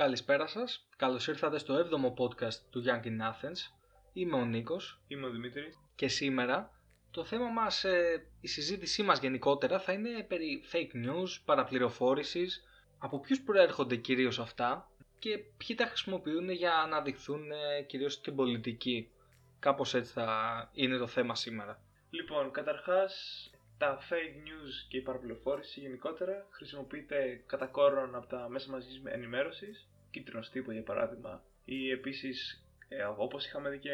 Καλησπέρα σας. Καλώς ήρθατε στο 7ο podcast του Young in Athens. Είμαι ο Νίκος. Είμαι ο Δημήτρη. Και σήμερα το θέμα μας, ε, η συζήτησή μας γενικότερα θα είναι περί fake news, παραπληροφόρησης, από ποιους προέρχονται κυρίως αυτά και ποιοι τα χρησιμοποιούν για να δειχθούν ε, κυρίως στην πολιτική. Κάπως έτσι θα είναι το θέμα σήμερα. Λοιπόν, καταρχάς τα fake news και η παραπληροφόρηση γενικότερα χρησιμοποιείται κατά κόρον από τα μέσα μαζικής ενημέρωσης, κίτρινος τύπο για παράδειγμα, ή επίσης ε, όπως είχαμε δει και,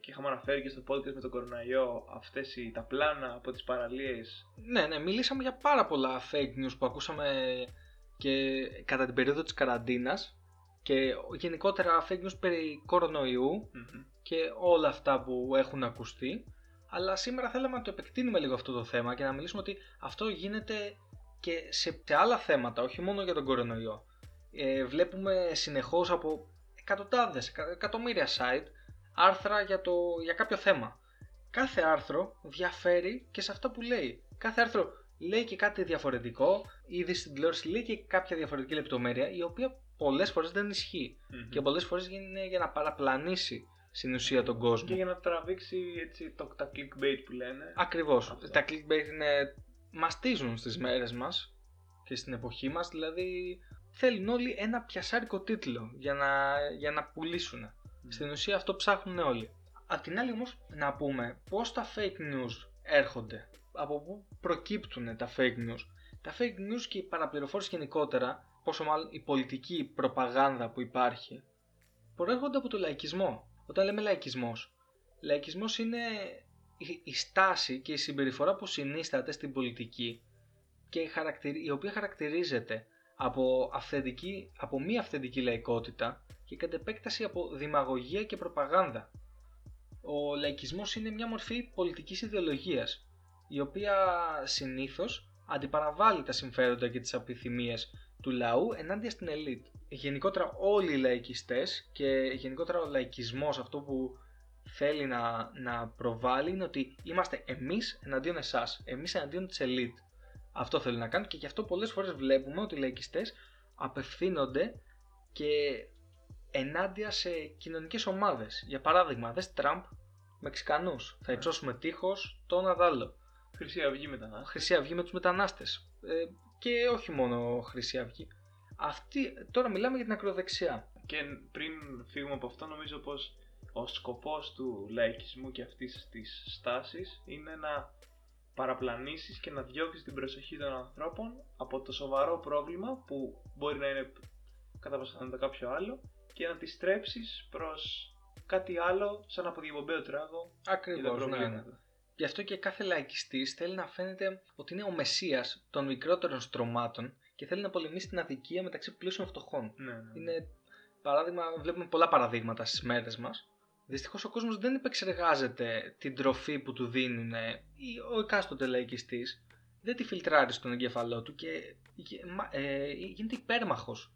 και είχαμε αναφέρει και στο podcast με τον κοροναϊό αυτές οι, τα πλάνα από τις παραλίες. Ναι, ναι, μιλήσαμε για πάρα πολλά fake news που ακούσαμε και κατά την περίοδο της καραντίνας και γενικότερα fake news περί και όλα αυτά που έχουν ακουστεί. Αλλά σήμερα θέλαμε να το επεκτείνουμε λίγο αυτό το θέμα και να μιλήσουμε ότι αυτό γίνεται και σε, άλλα θέματα, όχι μόνο για τον κορονοϊό. Ε, βλέπουμε συνεχώς από εκατοντάδες, εκατομμύρια site άρθρα για, το, για κάποιο θέμα. Κάθε άρθρο διαφέρει και σε αυτό που λέει. Κάθε άρθρο λέει και κάτι διαφορετικό, ήδη στην τηλεόραση λέει και κάποια διαφορετική λεπτομέρεια, η οποία πολλές φορές δεν ισχυει Και πολλές φορές είναι για να παραπλανήσει στην ουσία τον κόσμο. Και για να τραβήξει έτσι, το, τα clickbait που λένε. Ακριβώς. Τα clickbait είναι. μαστίζουν στις μέρες μας και στην εποχή μας, δηλαδή θέλουν όλοι ένα πιασάρικο τίτλο για να, για να πουλήσουν. Στην ουσία αυτό ψάχνουν όλοι. Απ' την άλλη όμως να πούμε πώς τα fake news έρχονται. Από πού προκύπτουν τα fake news. Τα fake news και η παραπληροφόρηση γενικότερα, πόσο μάλλον η πολιτική προπαγάνδα που υπάρχει, προέρχονται από το λαϊκισμό. Όταν λέμε λαϊκισμός, λαϊκισμός είναι η στάση και η συμπεριφορά που συνίσταται στην πολιτική και η οποία χαρακτηρίζεται από, αυθεντική, από μη αυθεντική λαϊκότητα και κατ' επέκταση από δημαγωγία και προπαγάνδα. Ο λαϊκισμός είναι μια μορφή πολιτικής ιδεολογίας, η οποία συνήθως αντιπαραβάλλει τα συμφέροντα και τις επιθυμίες του λαού ενάντια στην ελίτ. Γενικότερα όλοι οι λαϊκιστές και γενικότερα ο λαϊκισμός αυτό που θέλει να, να προβάλλει είναι ότι είμαστε εμείς εναντίον εσάς, εμείς εναντίον της ελίτ. Αυτό θέλει να κάνει και γι' αυτό πολλές φορές βλέπουμε ότι οι λαϊκιστές απευθύνονται και ενάντια σε κοινωνικές ομάδες. Για παράδειγμα, δες Τραμπ Μεξικανούς. Θα υψώσουμε τείχος τον Αδάλο. Χρυσή Αυγή μετανάστες. Χρυσή Αυγή με τους μετανάστες. Ε, και όχι μόνο Χρυσή Αυγή. Αυτή, τώρα μιλάμε για την ακροδεξιά. Και πριν φύγουμε από αυτό νομίζω πως ο σκοπός του λαϊκισμού και αυτής της στάσης είναι να παραπλανήσεις και να διώξεις την προσοχή των ανθρώπων από το σοβαρό πρόβλημα που μπορεί να είναι κατά πάσα κάποιο άλλο και να τη στρέψεις προς κάτι άλλο σαν από διαμπομπαίο τράγο Ακριβώς, ναι, ναι. Γι' αυτό και κάθε λαϊκιστής θέλει να φαίνεται ότι είναι ο μεσίας των μικρότερων στρωμάτων και θέλει να πολεμήσει την αδικία μεταξύ πλούσιων φτωχών. Ναι, ναι. Είναι παράδειγμα, βλέπουμε πολλά παραδείγματα στις μέρες μας Δυστυχώς ο κόσμος δεν επεξεργάζεται την τροφή που του δίνουν ή ο εκάστοτε λαϊκιστής, δεν τη φιλτράρει στον εγκέφαλό του και ε, γίνεται υπέρμαχος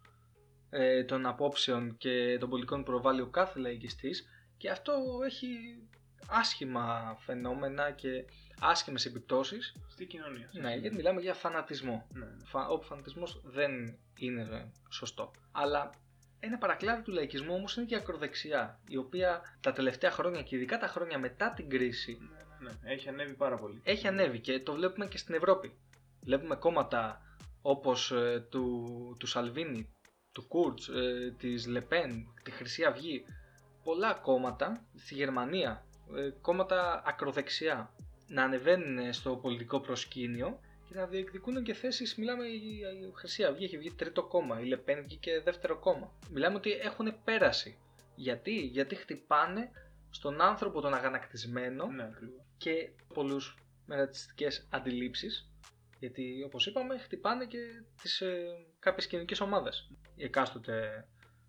ε, των απόψεων και των πολιτικών που προβάλλει ο κάθε λαϊκιστής και αυτό έχει άσχημα φαινόμενα και άσχημες επιπτώσεις στην κοινωνία. Ναι, γιατί μιλάμε για φανατισμό. Ναι, ναι. Όπου φανατισμός δεν είναι σωστό. Αλλά ένα παρακλάδι του λαϊκισμού όμως είναι και η ακροδεξιά, η οποία τα τελευταία χρόνια και ειδικά τα χρόνια μετά την κρίση. Ναι, ναι, ναι. Έχει ανέβει πάρα πολύ. Έχει ανέβει και το βλέπουμε και στην Ευρώπη. Βλέπουμε κόμματα όπως ε, του, του Σαλβίνη, του Κούρτς, ε, της Λεπέν, τη Χρυσή Αυγή. Πολλά κόμματα στη Γερμανία, ε, κόμματα ακροδεξιά, να ανεβαίνουν στο πολιτικό προσκήνιο και να διεκδικούν και θέσεις. Μιλάμε η Χρυσή Αυγή έχει βγει τρίτο κόμμα, η Λεπέν βγήκε δεύτερο κόμμα. Μιλάμε ότι έχουν πέρασει. Γιατί, Γιατί χτυπάνε στον άνθρωπο τον αγανακτισμένο ναι, και πολλούς με ρατσιστικέ αντιλήψεις. Γιατί όπως είπαμε, χτυπάνε και τις ε, κάποιες κοινωνικές ομάδες. Η εκάστοτε,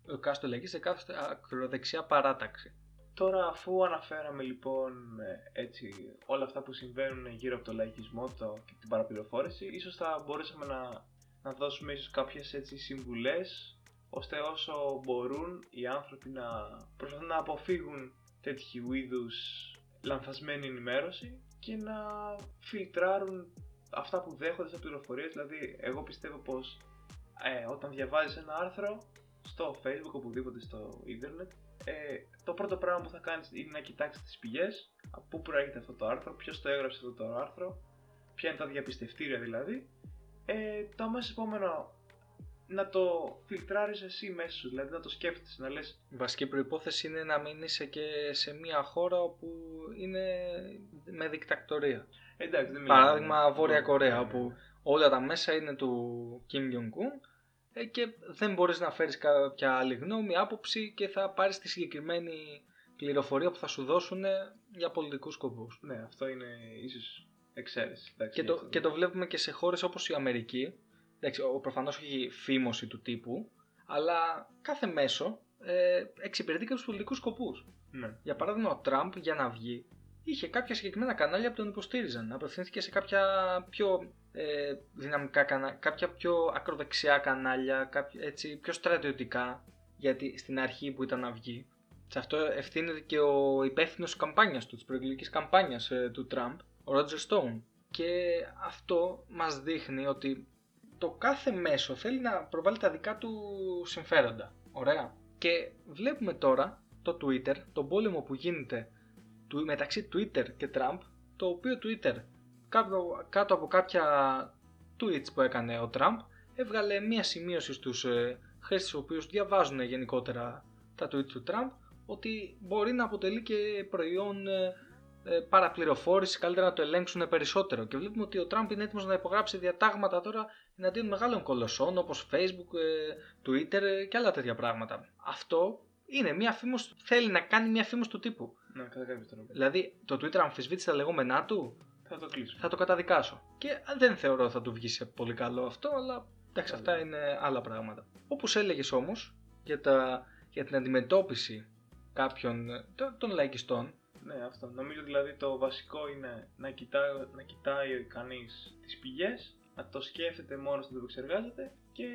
ο εκάστοτε λαϊκής, εκάστοτε ακροδεξιά παράταξη. Τώρα αφού αναφέραμε λοιπόν ε, έτσι όλα αυτά που συμβαίνουν γύρω από το λαϊκισμό το, και την παραπληροφόρηση, ίσως θα μπορούσαμε να, να δώσουμε ίσως κάποιες έτσι συμβουλές ώστε όσο μπορούν οι άνθρωποι να προσπαθούν να αποφύγουν τέτοιου είδους λανθασμένη ενημέρωση και να φιλτράρουν αυτά που δέχονται σαν πληροφορίες. Δηλαδή, εγώ πιστεύω πως ε, όταν διαβάζεις ένα άρθρο στο facebook, οπουδήποτε στο ίντερνετ, ε, το πρώτο πράγμα που θα κάνεις είναι να κοιτάξεις τις πηγές, από πού προέρχεται αυτό το άρθρο, ποιος το έγραψε αυτό το άρθρο, ποια είναι τα διαπιστευτήρια δηλαδή. Ε, το αμέσως επόμενο να το φιλτράρεις εσύ μέσα σου, δηλαδή να το σκέφτεσαι, να λες Η βασική προϋπόθεση είναι να μην είσαι και σε μια χώρα όπου είναι με δικτακτορία. εντάξει δεν μιλάμε. Παράδειγμα Βόρεια Ναι, Κορέα, ναι, όπου όλα τα μέσα είναι του Kim Jong-un ε, και δεν μπορείς να φέρεις κάποια άλλη γνώμη, άποψη και θα πάρεις τη συγκεκριμένη πληροφορία που θα σου δώσουν για πολιτικούς σκοπούς. Ναι, αυτό είναι ίσως εξαίρεση. εντάξει, Και για το, αυτό. και το βλέπουμε και σε χώρες όπως η Αμερική. Εντάξει, ο, προφανώς έχει φήμωση του τύπου, αλλά κάθε μέσο ε, εξυπηρετεί και τους πολιτικούς σκοπούς. Ναι. Για παράδειγμα, ο Τραμπ για να βγει είχε κάποια συγκεκριμένα κανάλια που τον υποστήριζαν. Απευθύνθηκε σε κάποια πιο ε, δυναμικά κανάλια, κάποια πιο ακροδεξιά κανάλια, κάποια, έτσι, πιο στρατιωτικά. Γιατί στην αρχή που ήταν να βγει, σε αυτό ευθύνεται και ο υπεύθυνος της καμπάνιας του, της προεκλογικής καμπάνιας ε, του Τραμπ, ο Ρότζερ Στόουν. Και αυτό μας δείχνει ότι το κάθε μέσο θέλει να προβάλλει τα δικά του συμφέροντα. Ωραία. Και βλέπουμε τώρα το Twitter, τον πόλεμο που γίνεται του- μεταξύ Twitter και Trump, το οποίο Twitter κάτω, κάτω από κάποια tweets που έκανε ο Trump έβγαλε μία σημείωση στους ε, χρήστες οι οποίους διαβάζουν γενικότερα τα tweets του Trump ότι μπορεί να αποτελεί και προϊόν ε, ε, παραπληροφόρησης, καλύτερα να το ελέγξουν περισσότερο. Και βλέπουμε ότι ο Τραμπ είναι έτοιμος να υπογράψει διατάγματα τώρα εναντίον μεγάλων κολοσσών όπως Facebook, ε, Twitter ε, και άλλα τέτοια πράγματα. Αυτό είναι μια φήμος, θέλει να κάνει μια φήμος του τύπου. Ναι, κατά κάποιο τρόπο. Δηλαδή το Twitter αμφισβήτησε τα λεγόμενά του, Θα το κλείσω. θα το καταδικάσω. Και δεν θεωρώ θα του βγει σε πολύ καλό αυτό, αλλά εντάξει, Καλά. αυτά είναι άλλα πράγματα. Όπως έλεγες όμως για, τα, για την αντιμετώπιση κάποιων ε, των- των λαϊκιστών, Ναι, αυτό. Νομίζω δηλαδή το βασικό είναι να κοιτάει, να κοιτάει κανείς τις πηγές, να το σκέφτεται μόνος του, να το επεξεργάζεται και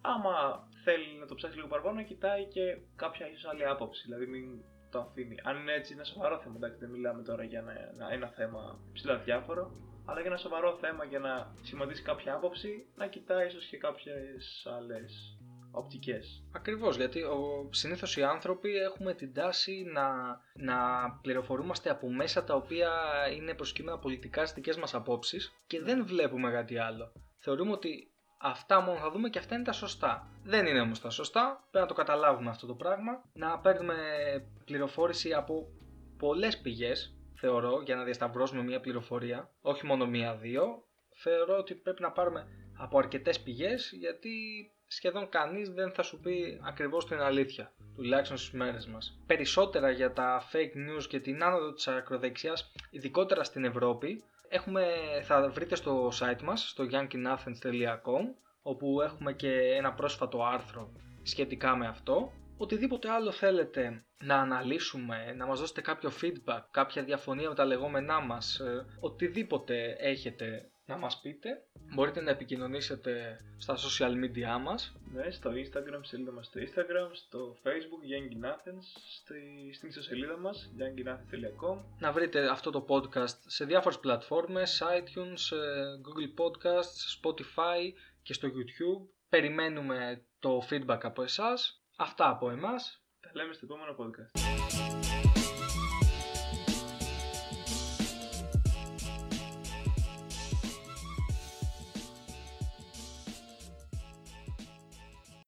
άμα θέλει να το ψάξει λίγο παραπάνω, να κοιτάει και κάποια ίσως άλλη άποψη. Δηλαδή μην το αφήνει. Αν είναι έτσι, είναι σοβαρό θέμα. Εντάξει, δεν μιλάμε τώρα για ένα, ένα, ένα θέμα ψηλά διάφορο, αλλά για ένα σοβαρό θέμα για να σχηματίσει κάποια άποψη, να κοιτάει ίσως και κάποιες άλλες οπτικές. Ακριβώς, γιατί ο, συνήθως οι άνθρωποι έχουμε την τάση να, να πληροφορούμαστε από μέσα τα οποία είναι προσκύμενα πολιτικά στις δικές μας απόψεις και δεν βλέπουμε κάτι άλλο. Θεωρούμε ότι αυτά μόνο θα δούμε και αυτά είναι τα σωστά. Δεν είναι όμως τα σωστά, πρέπει να το καταλάβουμε αυτό το πράγμα. Να παίρνουμε πληροφόρηση από πολλές πηγές, θεωρώ, για να διασταυρώσουμε μια πληροφορία, όχι μόνο μία-δύο. Θεωρώ ότι πρέπει να πάρουμε από αρκετές πηγές γιατί σχεδόν κανείς δεν θα σου πει ακριβώς την αλήθεια, τουλάχιστον στις μέρες μας. Περισσότερα για τα fake news και την άνοδο της ακροδεξιάς, ειδικότερα στην Ευρώπη, έχουμε, θα βρείτε στο site μας, στο yankinathens.com, όπου έχουμε και ένα πρόσφατο άρθρο σχετικά με αυτό. Οτιδήποτε άλλο θέλετε να αναλύσουμε, να μας δώσετε κάποιο feedback, κάποια διαφωνία με τα λεγόμενά μας, ε, οτιδήποτε έχετε να μας πείτε, μπορείτε να επικοινωνήσετε στα social media μας. Ναι, στο Instagram, σελίδα μας στο Instagram, στο Facebook, Young in Athens, στη, στην ιστοσελίδα μας, younginathens.com. Να βρείτε αυτό το podcast σε διάφορες πλατφόρμες, iTunes, ε, Google Podcasts, Spotify και στο YouTube. Περιμένουμε το feedback από εσάς. Αυτά από εμάς. Τα λέμε στο επόμενο podcast.